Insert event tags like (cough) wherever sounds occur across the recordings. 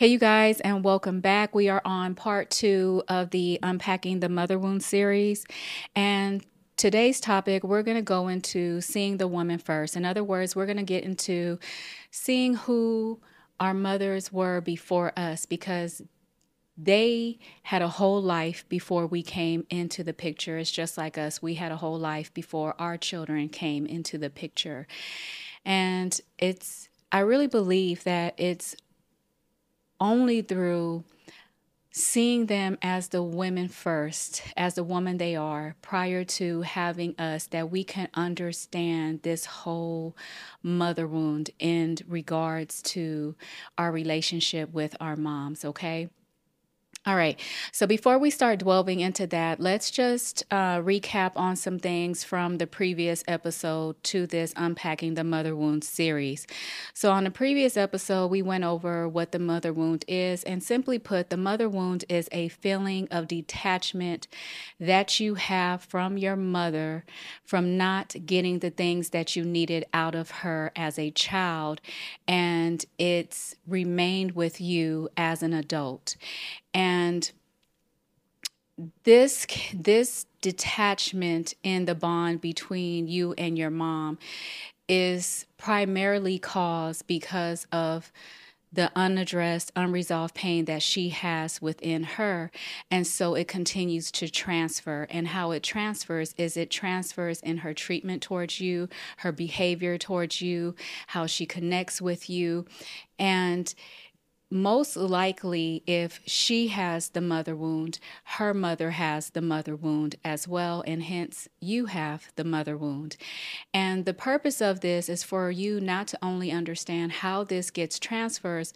Hey, you guys, and welcome back. We are on part two of the Unpacking the Mother Wound series. And today's topic, we're going to go into seeing the woman first. In other words, we're going to get into seeing who our mothers were before us because they had a whole life before we came into the picture. It's just like us. We had a whole life before our children came into the picture. And it's, I really believe that it's only through seeing them as the women first, as the woman they are, prior to having us, that we can understand this whole mother wound in regards to our relationship with our moms, okay? All right. So before we start delving into that, let's just uh, recap on some things from the previous episode to this Unpacking the Mother Wound series. So, on the previous episode, we went over what the mother wound is. And simply put, the mother wound is a feeling of detachment that you have from your mother from not getting the things that you needed out of her as a child. And it's remained with you as an adult and this this detachment in the bond between you and your mom is primarily caused because of the unaddressed, unresolved pain that she has within her. And so it continues to transfer. And how it transfers is it transfers in her treatment towards you, her behavior towards you, how she connects with you. And most likely, if she has the mother wound, her mother has the mother wound as well, and hence you have the mother wound. And the purpose of this is for you not to only understand how this gets transfers,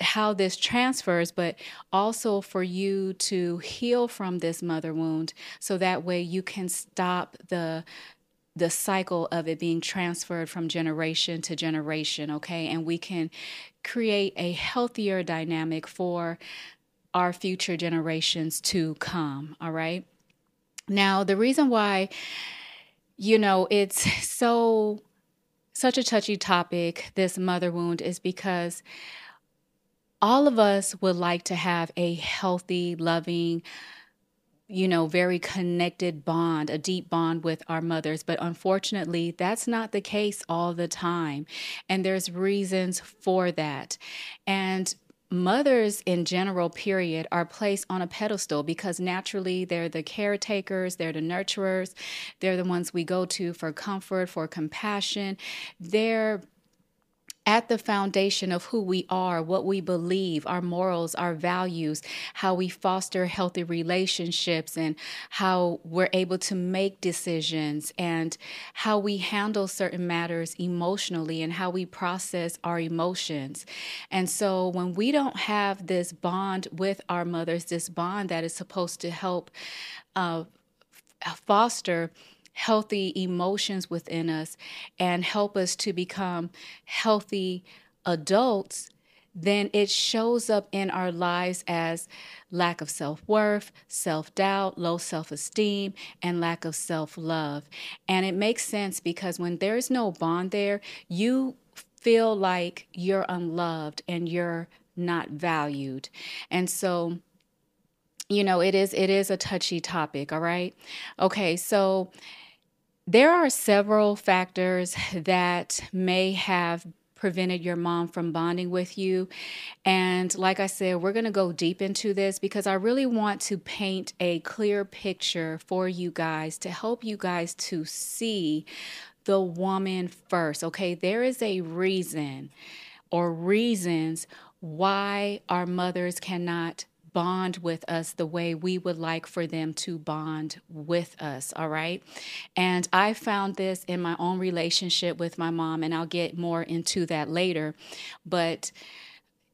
how this transfers, but also for you to heal from this mother wound so that way you can stop the the cycle of it being transferred from generation to generation, okay? And we can create a healthier dynamic for our future generations to come, all right? Now, the reason why, you know, it's (laughs) so, such a touchy topic, this mother wound, is because all of us would like to have a healthy, loving, you know, very connected bond, a deep bond with our mothers. But unfortunately, that's not the case all the time. And there's reasons for that. And mothers in general period are placed on a pedestal because naturally they're the caretakers they're the nurturers they're the ones we go to for comfort for compassion they're at the foundation of who we are, what we believe, our morals, our values, how we foster healthy relationships, and how we're able to make decisions, and how we handle certain matters emotionally, and how we process our emotions. And so, when we don't have this bond with our mothers, this bond that is supposed to help uh, foster healthy emotions within us and help us to become healthy adults, then it shows up in our lives as lack of self worth, self doubt, low self esteem, and lack of self love. And it makes sense because when there's no bond there, you feel like you're unloved and you're not valued. And so, you know, it is it is a touchy topic, all right? Okay, so there are several factors (laughs) that may have prevented your mom from bonding with you. And like I said, we're going to go deep into this because I really want to paint a clear picture for you guys to help you guys to see the woman first. Okay, there is a reason or reasons why our mothers cannot bond with us the way we would like for them to bond with us, all right? And I found this in my own relationship with my mom and I'll get more into that later, but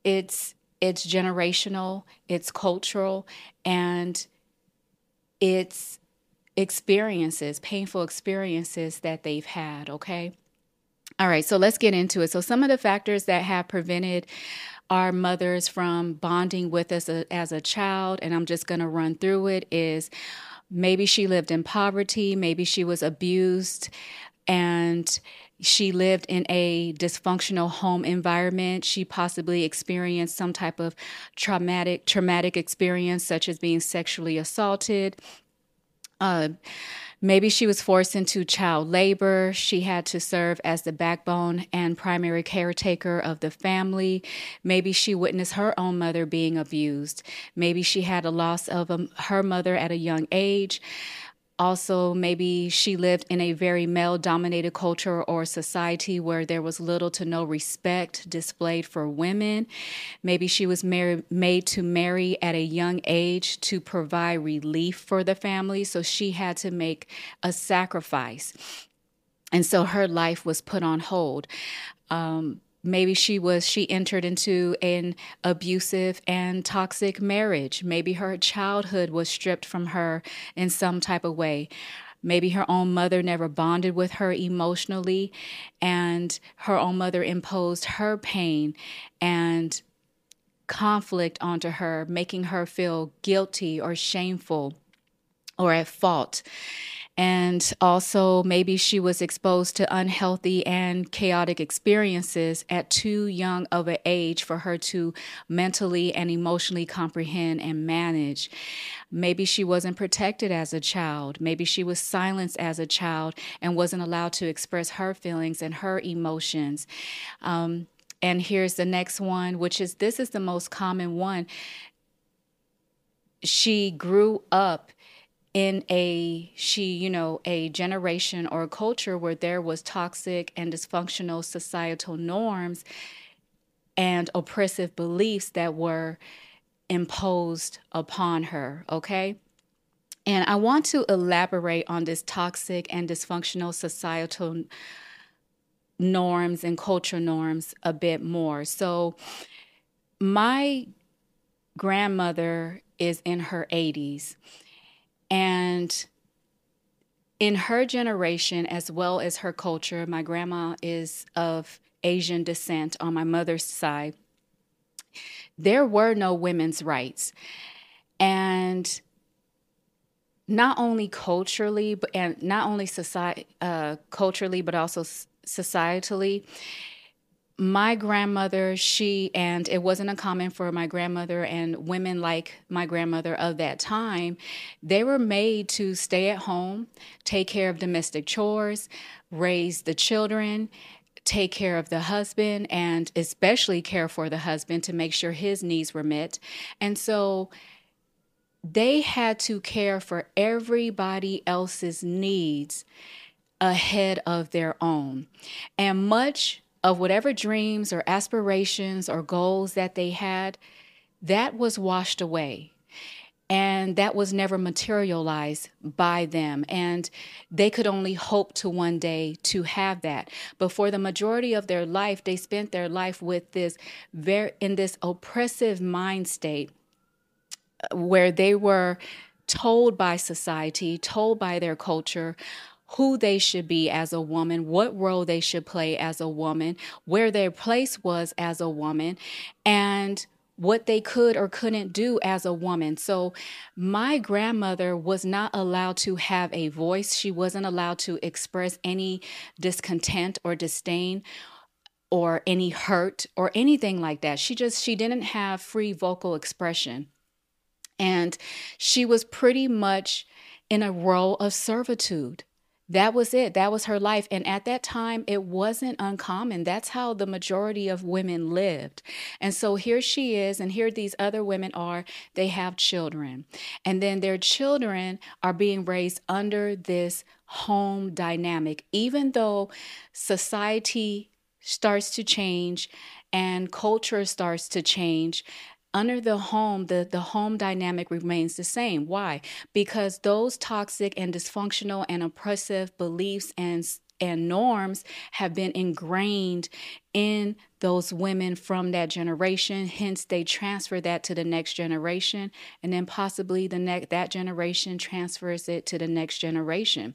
it's it's generational, it's cultural, and it's experiences, painful experiences that they've had, okay? All right, so let's get into it. So, some of the factors that have prevented our mothers from bonding with us a, as a child, and I'm just going to run through it, is maybe she lived in poverty, maybe she was abused, and she lived in a dysfunctional home environment. She possibly experienced some type of traumatic traumatic experience, such as being sexually assaulted. Uh, maybe she was forced into child labor. She had to serve as the backbone and primary caretaker of the family. Maybe she witnessed her own mother being abused. Maybe she had a loss of um, her mother at a young age also maybe she lived in a very male dominated culture or society where there was little to no respect displayed for women. Maybe she was made to marry at a young age to provide relief for the family so she had to make a sacrifice. And so her life was put on hold. Um, maybe she was she entered into an abusive and toxic marriage. Maybe her childhood was stripped from her in some type of way. Maybe her own mother never bonded with her emotionally and her own mother imposed her pain and conflict onto her making her feel guilty or shameful or at fault and also, maybe she was exposed to unhealthy and chaotic experiences at too young of an age for her to mentally and emotionally comprehend and manage. Maybe she wasn't protected as a child. Maybe she was silenced as a child and wasn't allowed to express her feelings and her emotions. Um, and here's the next one, which is this is the most common one. She grew up in a she you know a generation or a culture where there was toxic and dysfunctional societal norms and oppressive beliefs that were imposed upon her okay? And i want to elaborate on this toxic and dysfunctional societal norms and culture norms a bit more. So my grandmother is in her 80s and in her generation, as well as her culture, my grandma is of Asian descent on my mother's side. There were no women's rights. And not only culturally, but and not only society, uh, culturally, but also societally, my grandmother, she, and it wasn't uncommon for my grandmother and women like my grandmother of that time, they were made to stay at home, take care of domestic chores, raise the children, take care of the husband, and especially care for the husband to make sure his needs were met. And so, they had to care for everybody else's needs ahead of their own. And much of whatever dreams or aspirations or goals that they had, that was washed away. And that was never materialized by them. And they could only hope to one day to have that. But for the majority of their life, they spent their life with this very in this oppressive mind state uh, where they were told by society, told by their culture, who they should be as a woman, what role they should play as a woman, where their place was as a woman, and what they could or couldn't do as a woman. So, my grandmother was not allowed to have a voice. She wasn't allowed to express any discontent or disdain or any hurt or anything like that. She just she didn't have free vocal expression. And she was pretty much in a role of servitude that was it. That was her life. And at that time, it wasn't uncommon. That's how the majority of women lived. And so here she is, and here these other women are. They have children. And then their children are being raised under this home dynamic, even though society starts to change and culture starts to change under the home, the, the home dynamic remains the same. Why? Because those toxic and dysfunctional and oppressive beliefs and and norms have been ingrained in those women from that generation hence they transfer that to the next generation and then possibly the next that generation transfers it to the next generation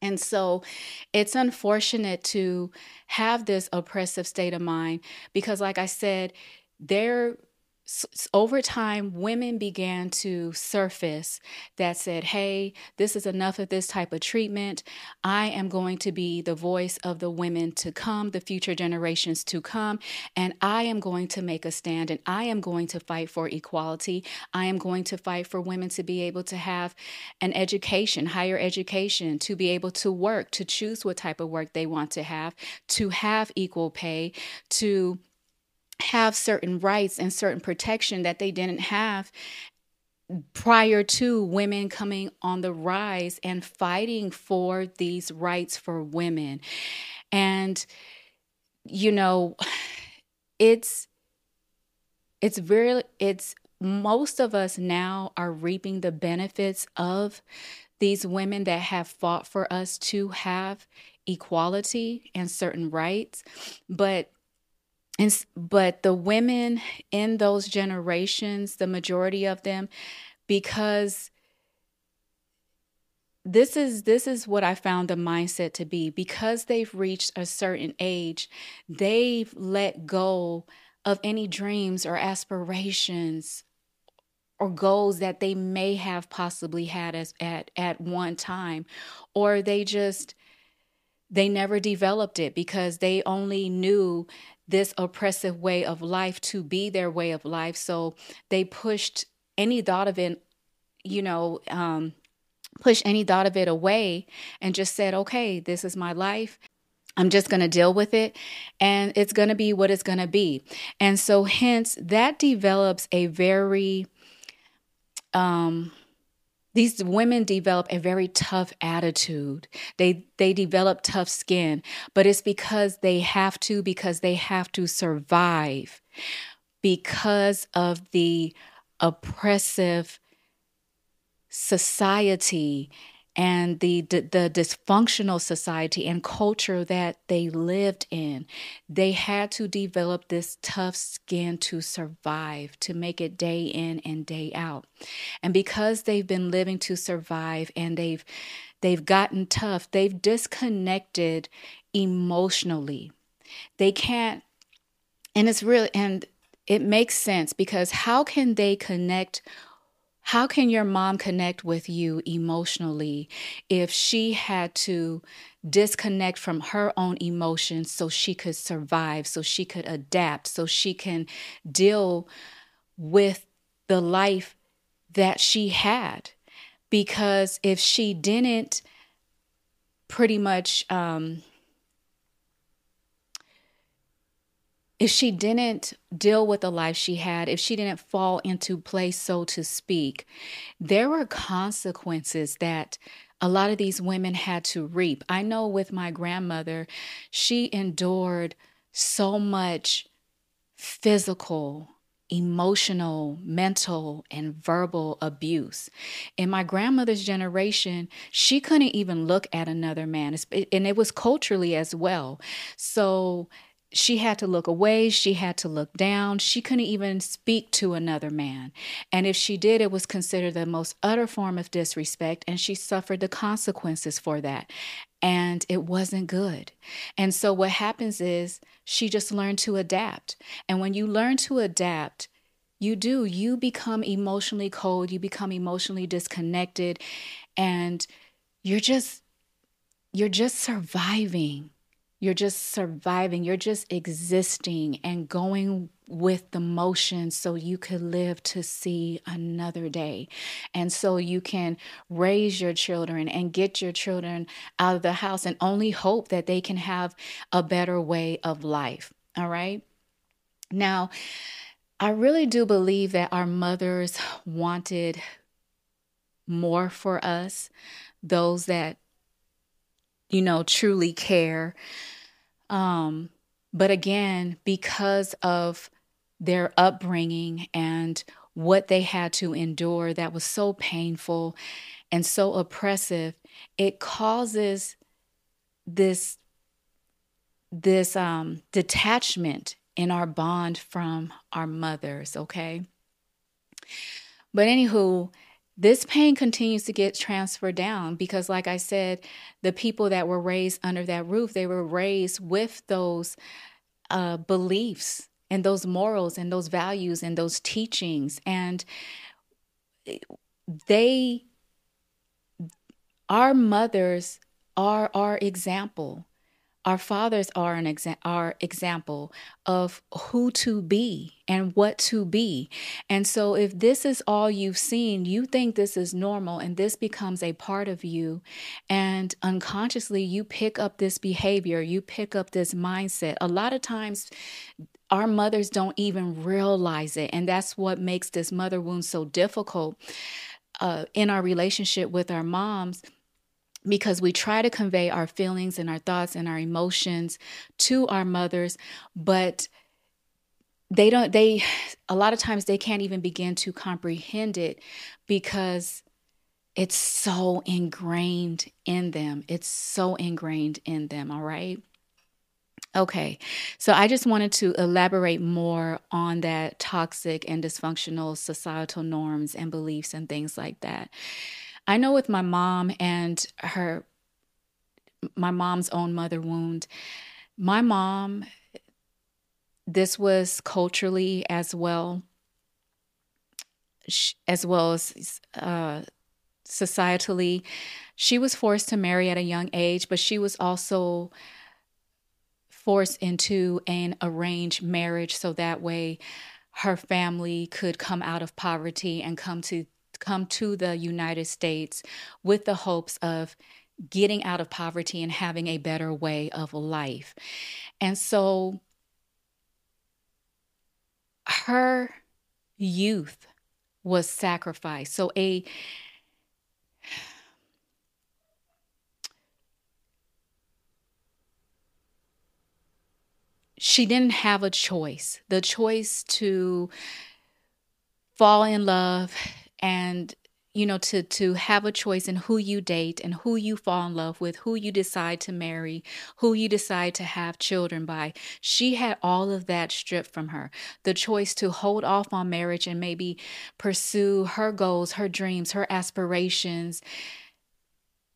and so it's unfortunate to have this oppressive state of mind because like i said there over time, women began to surface that said, Hey, this is enough of this type of treatment. I am going to be the voice of the women to come, the future generations to come, and I am going to make a stand and I am going to fight for equality. I am going to fight for women to be able to have an education, higher education, to be able to work, to choose what type of work they want to have, to have equal pay, to have certain rights and certain protection that they didn't have prior to women coming on the rise and fighting for these rights for women. And you know, it's it's very it's most of us now are reaping the benefits of these women that have fought for us to have equality and certain rights but and but the women in those generations the majority of them because this is this is what i found the mindset to be. Because they've reached a certain age they've let go of any dreams or aspirations or goals that they may have possibly had as at at one time or they just they never developed it because they only knew this oppressive way of life to be their way of life. So they pushed any thought of it, you know, um, push any thought of it away and just said, okay, this is my life. I'm just going to deal with it and it's going to be what it's going to be. And so, hence, that develops a very, um, these women develop a very tough attitude. They they develop tough skin but it's because they have to because they have to survive because of the oppressive society and the, the, the dysfunctional society and culture that they lived in they had to develop this tough skin to survive to make it day in and day out. And because they've been living to survive and they've they've gotten tough they've disconnected emotionally. They can't and it's really and it makes sense because how can they connect how can your mom connect with you emotionally if she had to disconnect from her own emotions so she could survive, so she could adapt, so she can deal with the life that she had? Because if she didn't pretty much um, if she didn't deal with the life she had, if she didn't fall into place, so to speak, there were consequences that a lot of these women had to reap. I know with my grandmother, she endured so much physical, emotional, mental, and verbal abuse. In my grandmother's generation, she couldn't even look at another man, and it was culturally as well. So, she had to look away, she had to look down, she couldn't even speak to another man. And if she did, it was considered the most utter form of disrespect, and she suffered the consequences for that. And it wasn't good. And so, what happens is she just learned to adapt. And when you learn to adapt, you do, you become emotionally cold, you become emotionally disconnected, and you're just, you're just surviving you're just surviving. You're just existing and going with the motion so you could live to see another day. And so you can raise your children and get your children out of the house and only hope that they can have a better way of life. All right. Now, I really do believe that our mothers wanted more for us, those that, you know, truly care. Um, but again, because of their upbringing and what they had to endure that was so painful and so oppressive, it causes this this um, detachment in our bond from our mothers. Okay, but anywho, this pain continues to get transferred down because like i said the people that were raised under that roof they were raised with those uh, beliefs and those morals and those values and those teachings. And they our mothers are our example our fathers are an exa- our example of who to be and what to be. And so if this is all you've seen, you think this is normal and this becomes a part of you and unconsciously you pick up this behavior, you pick up this mindset. A lot of times our mothers don't even realize it and that's what makes this mother wound so difficult uh, in our relationship with our moms because we try to convey our feelings and our thoughts and our emotions to our mothers but they don't they a lot of times they can't even begin to comprehend it because it's so ingrained in them it's so ingrained in them all right Okay, so I just wanted to elaborate more on that toxic and dysfunctional societal norms and beliefs and things like that. I know with my mom and her, my mom's own mother wound, my mom, this was culturally as well, as well as uh, societally. She was forced to marry at a young age, but she was also forced into an arranged marriage so that way her family could come out of poverty and come to come to the United States with the hopes of getting out of poverty and having a better way of life. And so her youth was sacrificed. So a she didn't have a choice. The choice to fall in love and you know to to have a choice in who you date and who you fall in love with who you decide to marry who you decide to have children by. She had all of that stripped from her. The choice to hold off on marriage and maybe pursue her goals her dreams her aspirations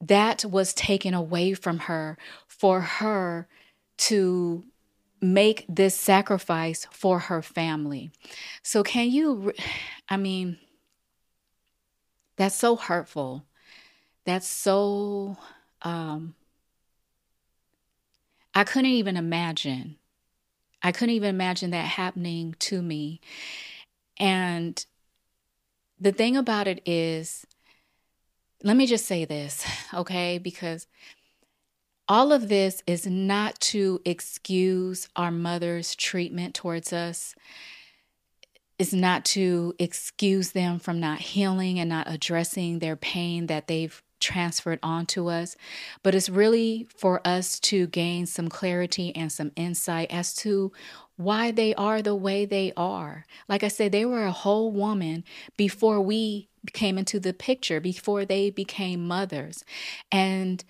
that was taken away from her for her to make this sacrifice for her family. So can you i mean that's so hurtful. That's so, um, I couldn't even imagine. I couldn't even imagine that happening to me. And the thing about it is, let me just say this, (laughs) okay? Because all of this is not to excuse our mother's treatment towards us is not to excuse them from not healing and not addressing their pain that they've transferred onto us, but it's really for us to gain some clarity and some insight as to why they are the way they are. Like I said, they were a whole woman before we came into the picture, before they became mothers. And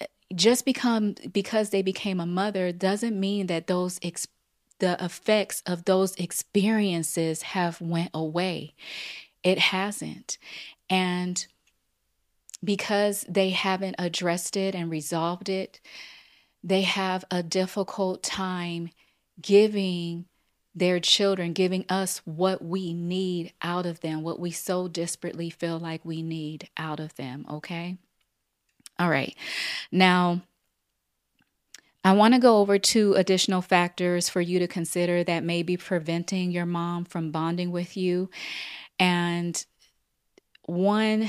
eh, just become because they became a mother doesn't mean that those experiences the effects of those experiences have went away. It hasn't. And because they haven't addressed it and resolved it, they have a difficult time giving their children, giving us what we need out of them, what we so desperately feel like we need out of them. Okay. All right. Now, I want to go over two additional factors for you to consider that may be preventing your mom from bonding with you. And one,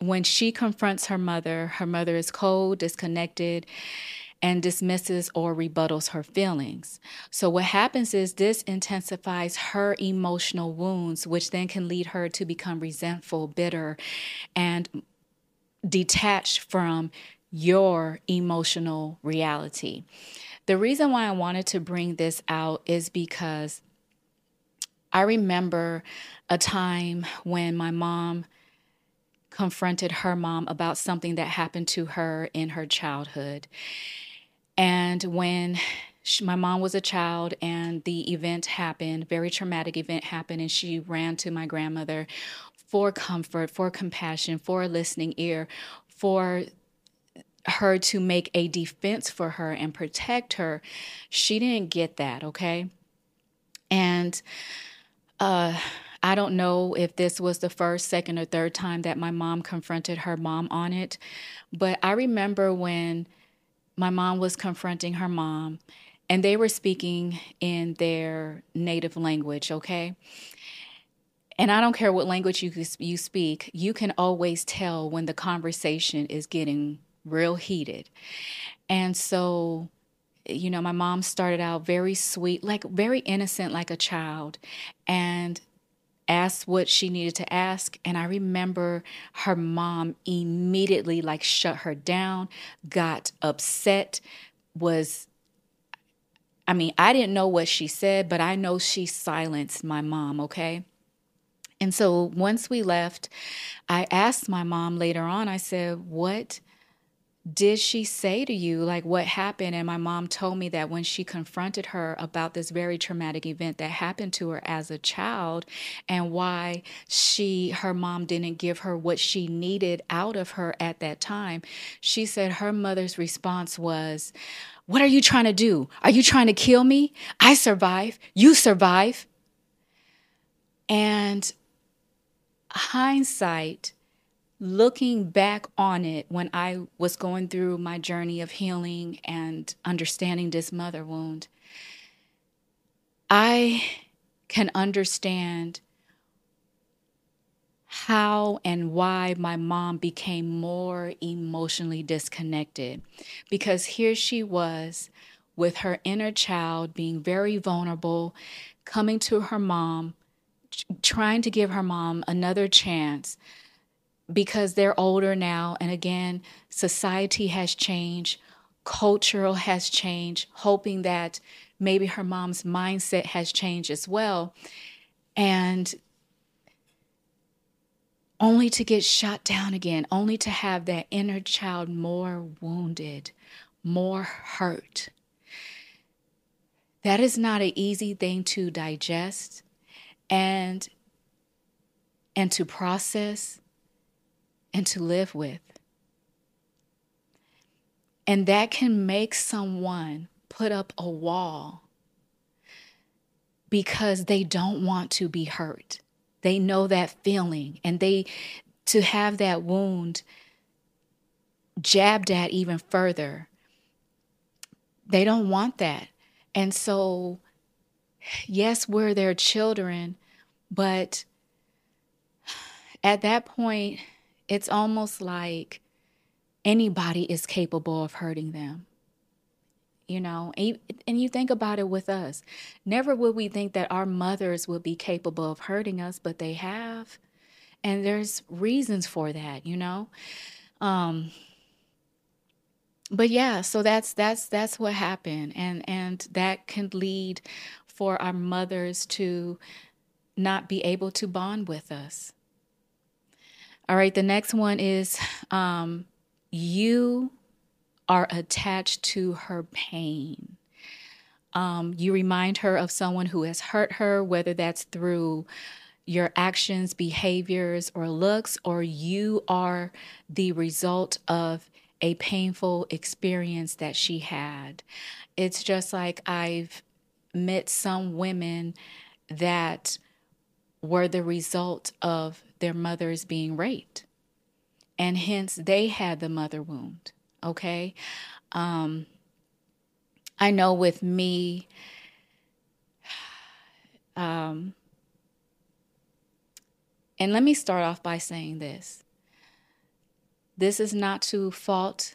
when she confronts her mother, her mother is cold, disconnected, and dismisses or rebuttals her feelings. So, what happens is this intensifies her emotional wounds, which then can lead her to become resentful, bitter, and detached from your emotional reality. The reason why I wanted to bring this out is because I remember a time when my mom confronted her mom about something that happened to her in her childhood. And when she, my mom was a child and the event happened, very traumatic event happened, and she ran to my grandmother for comfort, for compassion, for a listening ear, for her to make a defense for her and protect her, she didn't get that, okay? And uh, I don't know if this was the first, second, or third time that my mom confronted her mom on it, but I remember when my mom was confronting her mom and they were speaking in their native language, okay? And I don't care what language you you speak, you can always tell when the conversation is getting real heated. And so you know, my mom started out very sweet, like very innocent, like a child, and asked what she needed to ask. And I remember her mom immediately, like, shut her down, got upset, was I mean, I didn't know what she said, but I know she silenced my mom, okay? And so once we left, I asked my mom later on, I said, What did she say to you like what happened? And my mom told me that when she confronted her about this very traumatic event that happened to her as a child and why she her mom didn't give her what she needed out of her at that time she said her mother's response was what are you trying to do? Are you trying to kill me? I survive. You survive. And hindsight looking back on it when I was going through my journey of healing and understanding this mother wound, I can understand how and why my mom became more emotionally disconnected. Because here she was with her inner child being very vulnerable, coming to her mom, trying to give her mom another chance because they're older now. And again, society has changed, cultural has changed, hoping that maybe her mom's mindset has changed as well. And only to get shot down again, only to have that inner child more wounded, more hurt. That is not an easy thing to digest and and to process and to live with. And that can make someone put up a wall because they don't want to be hurt. They know that feeling and they to have that wound jabbed at even further. They don't want that. And so yes, we're their children, but at that point it's almost like anybody is capable of hurting them. You know, and you think about it with us. Never would we think that our mothers would be capable of hurting us, but they have. And there's reasons for that, you know? Um, but yeah, so that's that's that's what happened and and that can lead for our mothers to not be able to bond with us all right, the next one is um, you are attached to her pain. Um, you remind her of someone who has hurt her, whether that's through your actions, behaviors, or looks, or you are the result of a painful experience that she had. It's just like I've met some women that were the result of their mothers being raped. And hence they had the mother wound. Okay. Um, I know with me, (sighs) um, and let me start off by saying this this is not to fault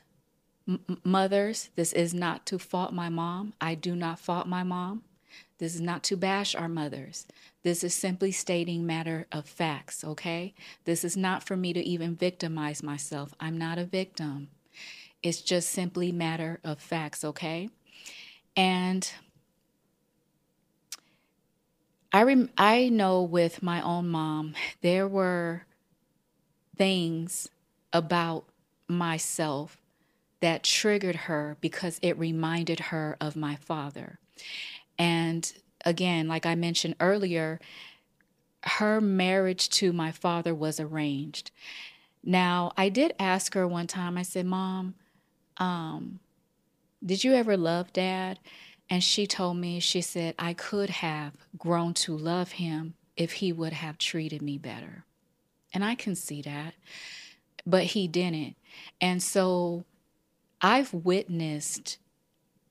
m- mothers, this is not to fault my mom. I do not fault my mom. This is not to bash our mothers. This is simply stating matter of facts, okay? This is not for me to even victimize myself. I'm not a victim. It's just simply matter of facts, okay? And I rem- I know with my own mom, there were things about myself that triggered her because it reminded her of my father. And again, like I mentioned earlier, her marriage to my father was arranged. Now, I did ask her one time, I said, Mom, um, did you ever love dad? And she told me, she said, I could have grown to love him if he would have treated me better. And I can see that, but he didn't. And so I've witnessed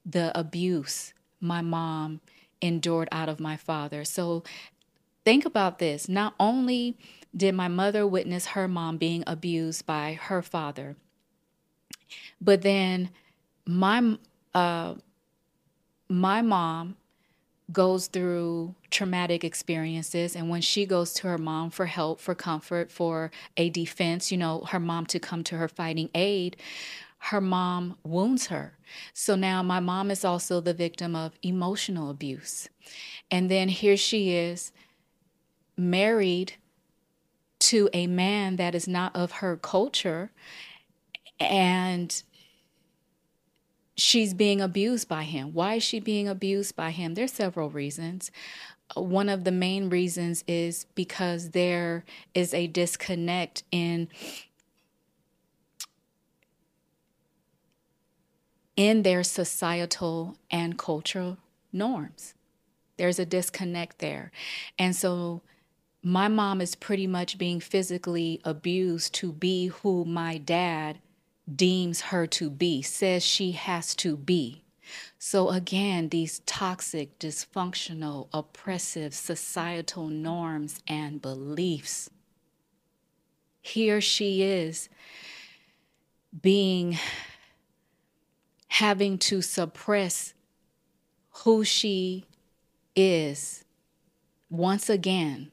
the abuse my mom endured out of my father. So think about this. Not only did my mother witness her mom being abused by her father, but then my uh, my mom goes through traumatic experiences and when she goes to her mom for help for comfort for a defense you know her mom to come to her fighting aid her mom wounds her so now my mom is also the victim of emotional abuse and then here she is married to a man that is not of her culture and she's being abused by him. Why is she being abused by him? There's several reasons. One of the main reasons is because there is a disconnect in in their societal and cultural norms. There's a disconnect there. And so my mom is pretty much being physically abused to be who my dad deems her to be, says she has to be. So, again, these toxic, dysfunctional, oppressive societal norms and beliefs. Here she is being, having to suppress who she is once again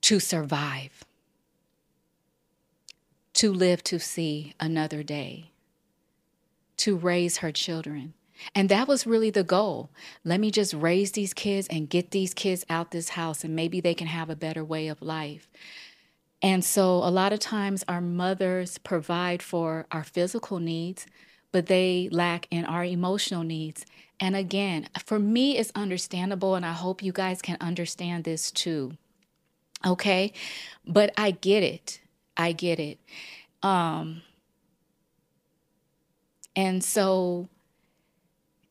to survive, to live to see another day, to raise her children. And that was really the goal. Let me just raise these kids and get these kids out this house, and maybe they can have a better way of life. And so, a lot of times, our mothers provide for our physical needs, but they lack in our emotional needs. And again, for me, it's understandable, and I hope you guys can understand this too. Okay. But I get it. I get it. Um, and so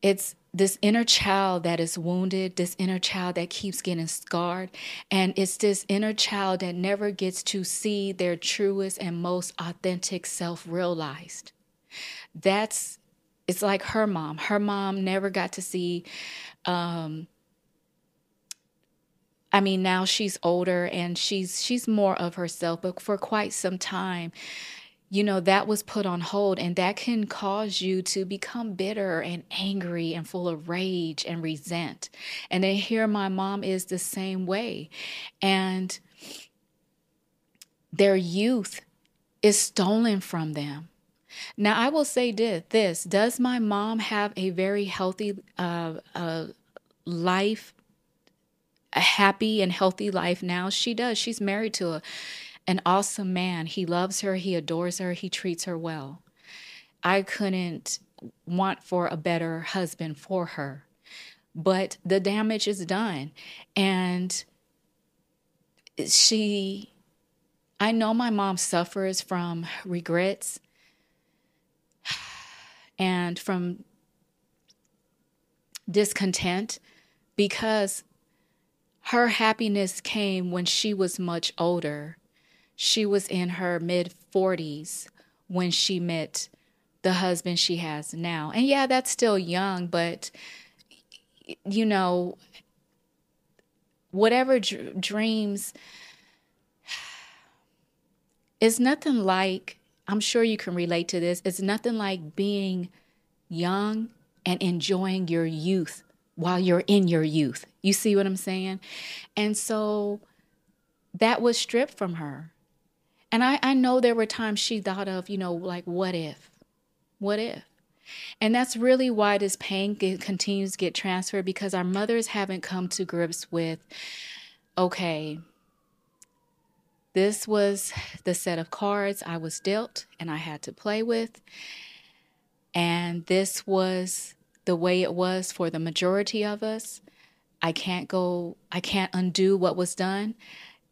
it's this inner child that is wounded, this inner child that keeps getting scarred, and it's this inner child that never gets to see their truest and most authentic self realized. That's it's like her mom. Her mom never got to see um, I mean, now she's older and she's she's more of herself, but for quite some time, you know, that was put on hold and that can cause you to become bitter and angry and full of rage and resent. And then here my mom is the same way. And their youth is stolen from them. Now, I will say this Does my mom have a very healthy uh, uh, life a happy and healthy life now. She does. She's married to a, an awesome man. He loves her, he adores her, he treats her well. I couldn't want for a better husband for her. But the damage is done. And she, I know my mom suffers from regrets and from discontent because her happiness came when she was much older. She was in her mid 40s when she met the husband she has now. And yeah, that's still young, but you know, whatever dr- dreams, it's nothing like, I'm sure you can relate to this, it's nothing like being young and enjoying your youth while you're in your youth. You see what I'm saying? And so that was stripped from her. And I, I know there were times she thought of, you know, like, what if? What if? And that's really why this pain get, continues to get transferred because our mothers haven't come to grips with, okay, this was the set of cards I was dealt and I had to play with. And this was the way it was for the majority of us. I can't go, I can't undo what was done.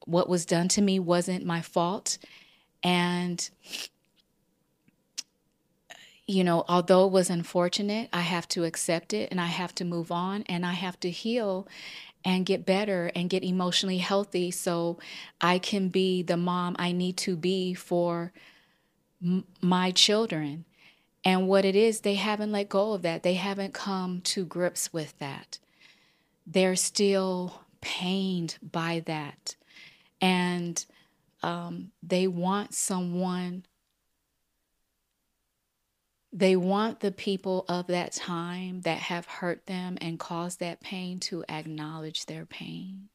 What was done to me wasn't my fault. And, you know, although it was unfortunate, I have to accept it and I have to move on and I have to heal and get better and get emotionally healthy so I can be the mom I need to be for m- my children. And what it is, they haven't let go of that. They haven't come to grips with that. They're still pained by that. And um, they want someone they want the people of that time that have hurt them and caused that pain to acknowledge their pain.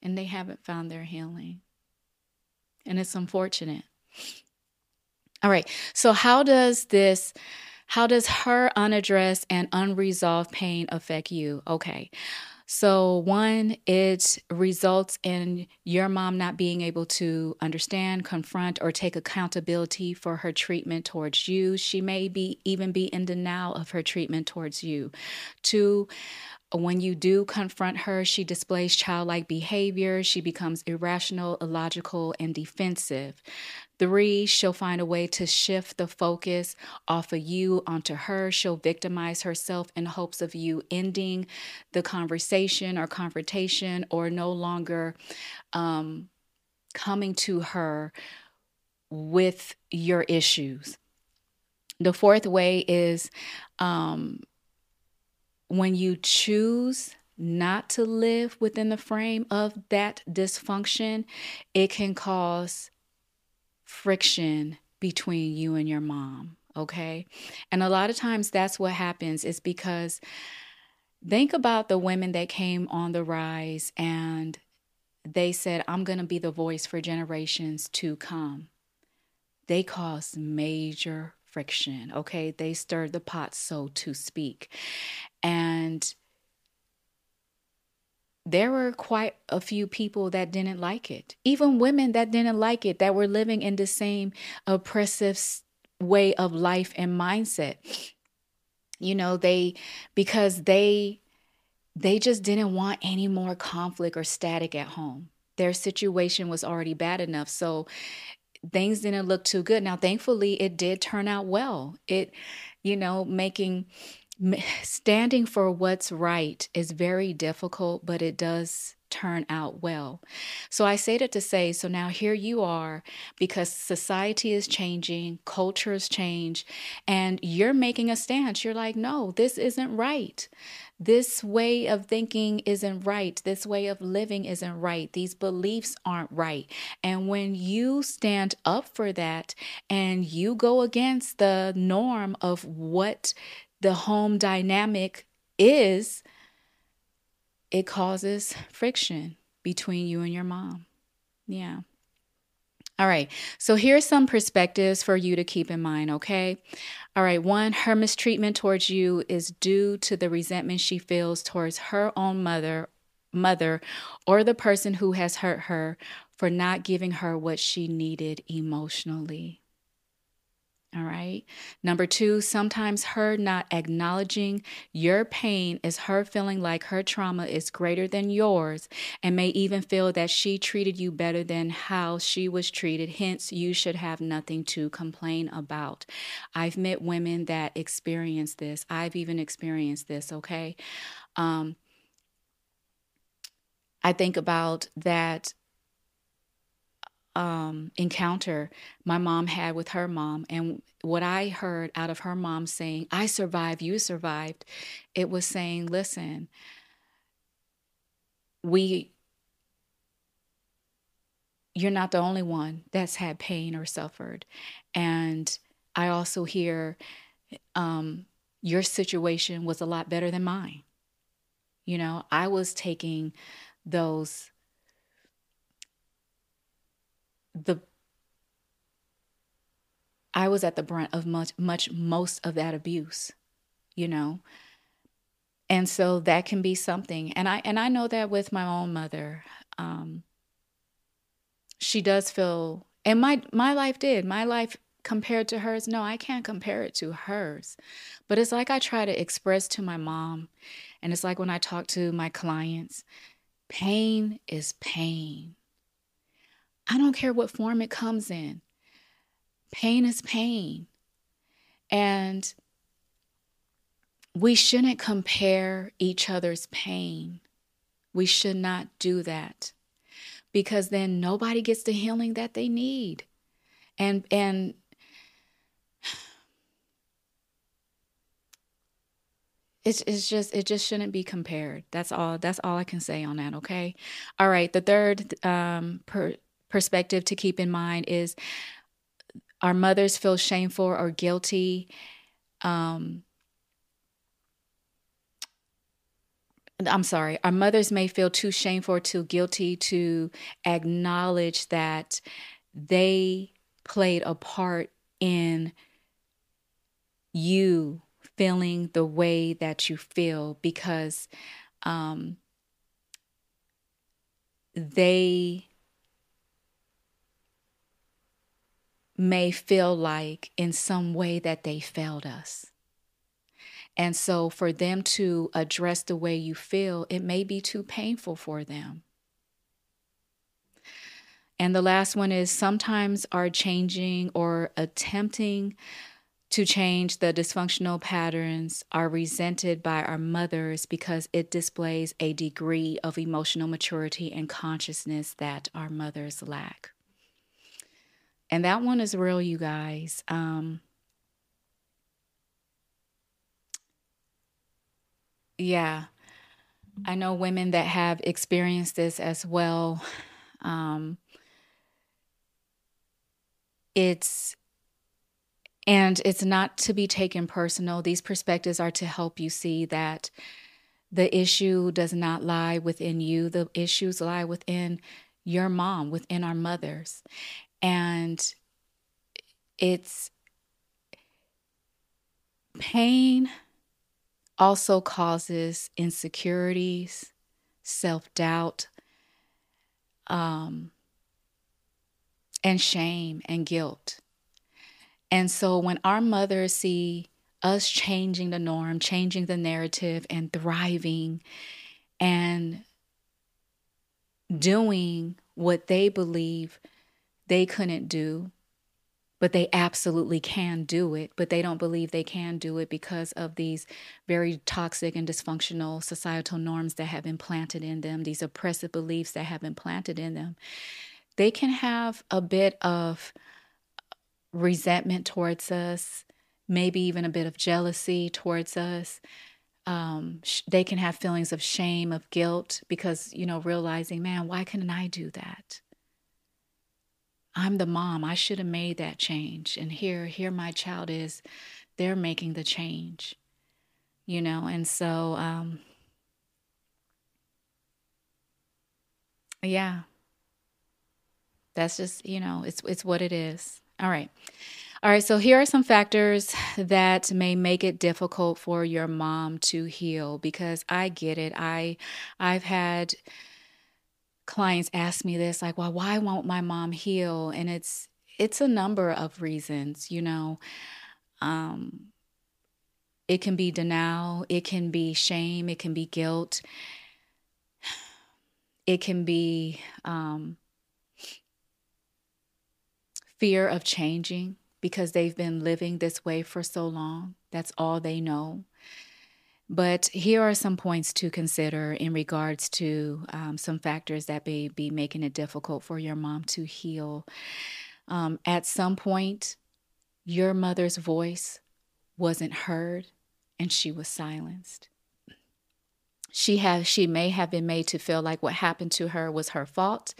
And they haven't found their healing. And it's unfortunate. All right. So how does this how does her unaddressed and unresolved pain affect you? Okay. So, one, it results in your mom not being able to understand, confront, or take accountability for her treatment towards you. She may be even be in denial of her treatment towards you. Two, when you do confront her, she displays childlike behavior. She becomes irrational, illogical, and defensive. Three, she'll find a way to shift the focus off of you onto her. She'll victimize herself in hopes of you ending the conversation or confrontation or no longer um, coming to her with your issues. The fourth way is um, when you choose not to live within the frame of that dysfunction, it can cause friction between you and your mom. Okay. And a lot of times that's what happens is because think about the women that came on the rise and they said, I'm going to be the voice for generations to come. They caused major friction. Okay. They stirred the pot, so to speak. And there were quite a few people that didn't like it, even women that didn't like it, that were living in the same oppressive way of life and mindset. You know, they, because they, they just didn't want any more conflict or static at home. Their situation was already bad enough. So things didn't look too good. Now, thankfully, it did turn out well. It, you know, making standing for what's right is very difficult, but it does turn out well. So I say that to say, so now here you are because society is changing, cultures change, and you're making a stance. You're like, no, this isn't right. This way of thinking isn't right. This way of living isn't right. These beliefs aren't right. And when you stand up for that and you go against the norm of what the home dynamic is, it causes friction between you and your mom. Yeah. All right. So here's some perspectives for you to keep in mind, okay? All right. One, her mistreatment towards you is due to the resentment she feels towards her own mother, mother or the person who has hurt her for not giving her what she needed emotionally. All right. Number two, sometimes her not acknowledging your pain is her feeling like her trauma is greater than yours and may even feel that she treated you better than how she was treated. Hence, you should have nothing to complain about. I've met women that experience this. I've even experienced this. Okay. Um, I think about that um, encounter my mom had with her mom and what I heard out of her mom saying, I survived, you survived, it was saying, listen, we, you're not the only one that's had pain or suffered. And I also hear um, your situation was a lot better than mine. You know, I was taking those the I was at the brunt of much much most of that abuse, you know. And so that can be something. And I and I know that with my own mother. Um she does feel and my my life did. My life compared to hers, no, I can't compare it to hers. But it's like I try to express to my mom, and it's like when I talk to my clients, pain is pain. I don't care what form it comes in. Pain is pain. And we shouldn't compare each other's pain. We should not do that because then nobody gets the healing that they need. And and it's it's just it just shouldn't be compared. That's all that's all I can say on that, okay? All right, the third um per, perspective to keep in mind is our mothers feel shameful or guilty um I'm sorry, our mothers may feel too shameful or too guilty to acknowledge that they played a part in you feeling the way that you feel because um, they may feel like in some way that they failed us. And so, for them to address the way you feel, it may be too painful for them. And the last one is sometimes our changing or attempting to change the dysfunctional patterns are resented by our mothers because it displays a degree of emotional maturity and consciousness that our mothers lack. And that one is real, you guys. Um, yeah, I know women that have experienced this as well. Um, it's and it's not to be taken personal. These perspectives are to help you see that the issue does not lie within you. The issues lie within your mom, within our mothers. And it's pain also causes insecurities, self doubt, um, and shame and guilt. And so when our mothers see us changing the norm, changing the narrative, and thriving and doing what they believe they couldn't do, but they absolutely can do it, but they don't believe they can do it because of these very toxic and dysfunctional societal norms that have been planted in them, these oppressive beliefs that have been planted in them. They can have a bit of resentment towards us, maybe even a bit of jealousy towards us. Um, sh- they can have feelings of shame, of guilt, because, you know, realizing, man, why couldn't I do that? I'm the mom. I should have made that change. And here, here my child is, they're making the change, you know, and so, um, yeah, that's just, you know, it's, it's what it is. All right. All right, so here are some factors that may make it difficult for your mom to heal because I get it. I I've had clients ask me this like, "Well, why won't my mom heal?" And it's it's a number of reasons, you know. Um it can be denial, it can be shame, it can be guilt. (sighs) It can be um fear of changing because they've been living this way for so long. That's all they know. But here are some points to consider in regards to um, some factors that may be making it difficult for your mom to heal. Um, at some point, your mother's voice wasn't heard and she was silenced. She has she may have been made to feel like what happened to her was her fault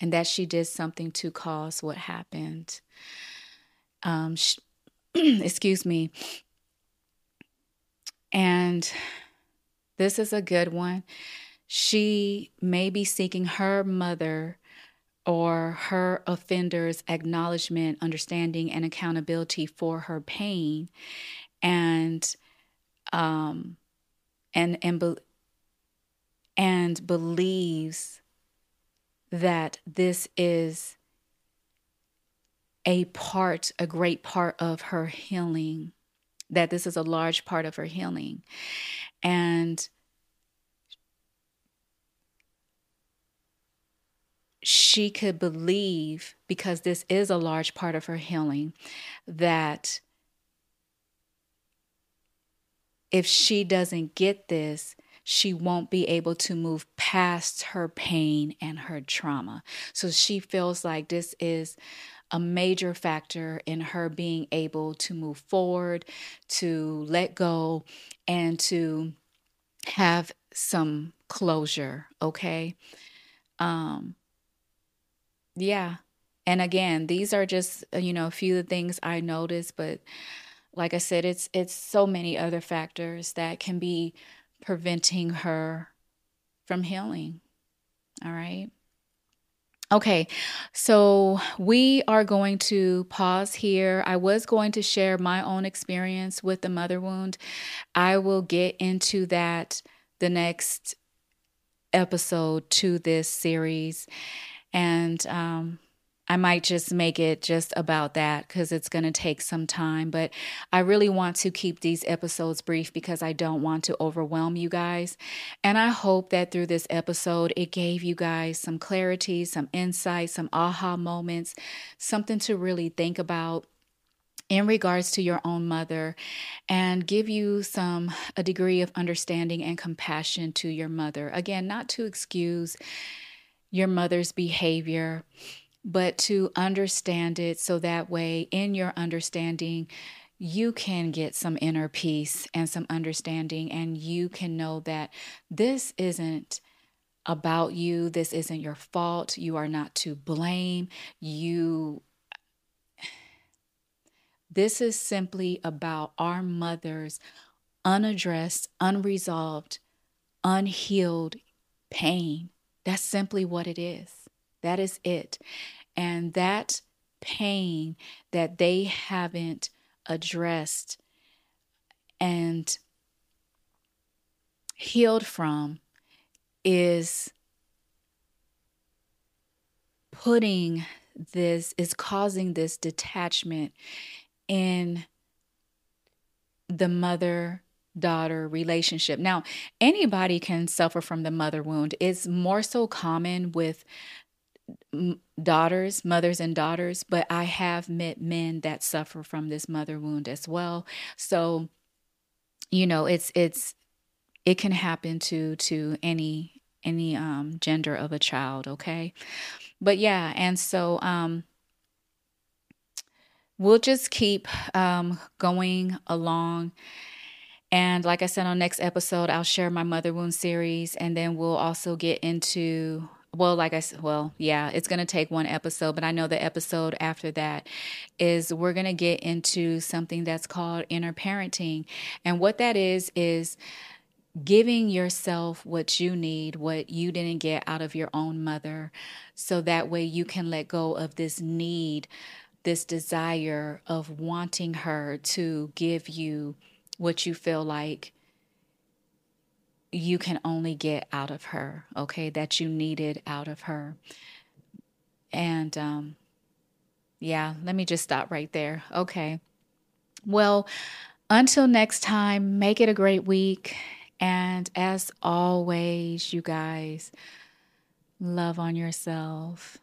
and that she did something to cause what happened. Um she, (clears throat) excuse me and this is a good one. She may be seeking her mother or her offender's acknowledgement understanding and accountability for her pain. And um and and and believes that this is a part, a great part of her healing, that this is a large part of her healing. And she could believe, because this is a large part of her healing, that if she doesn't get this, she won't be able to move past her pain and her trauma. So she feels like this is a major factor in her being able to move forward, to let go, and to have some closure, okay? Um yeah. And again, these are just, uh, you know, a few of the things I noticed, but like I said, it's it's so many other factors that can be preventing her from healing. All right. Okay, so we are going to pause here. I was going to share my own experience with the mother wound. I will get into that the next episode to this series. And um, I might just make it just about that because it's going to take some time. But I really want to keep these episodes brief because I don't want to overwhelm you guys. And I hope that through this episode, it gave you guys some clarity, some insight, some aha moments, something to really think about in regards to your own mother and give you some a degree of understanding and compassion to your mother again not to excuse your mother's behavior but to understand it so that way, in your understanding, you can get some inner peace and some understanding, and you can know that this isn't about you. This isn't your fault. You are not to blame. You. This is simply about our mother's unaddressed, unresolved, unhealed pain. That's simply what it is. That is it. And that pain that they haven't addressed and healed from is putting this, is causing this detachment in the mother daughter relationship. Now, anybody can suffer from the mother wound. It's more so common with daughters, mothers and daughters, but I have met men that suffer from this mother wound as well. So, you know, it's it's it can happen to to any any um gender of a child, okay? But yeah, and so um we'll just keep um going along and like I said on next episode, I'll share my mother wound series and then we'll also get into well like i said well yeah it's going to take one episode but i know the episode after that is we're going to get into something that's called inner parenting. And what that is is giving yourself what you need what you didn't get out of your own mother so that way you can let go of this need this desire of wanting her to give you what you feel like you can only get out of her, okay, that you needed out of her. And um, yeah, let me just stop right there. Okay. Well, until next time, make it a great week. And as always, you guys, love on yourself.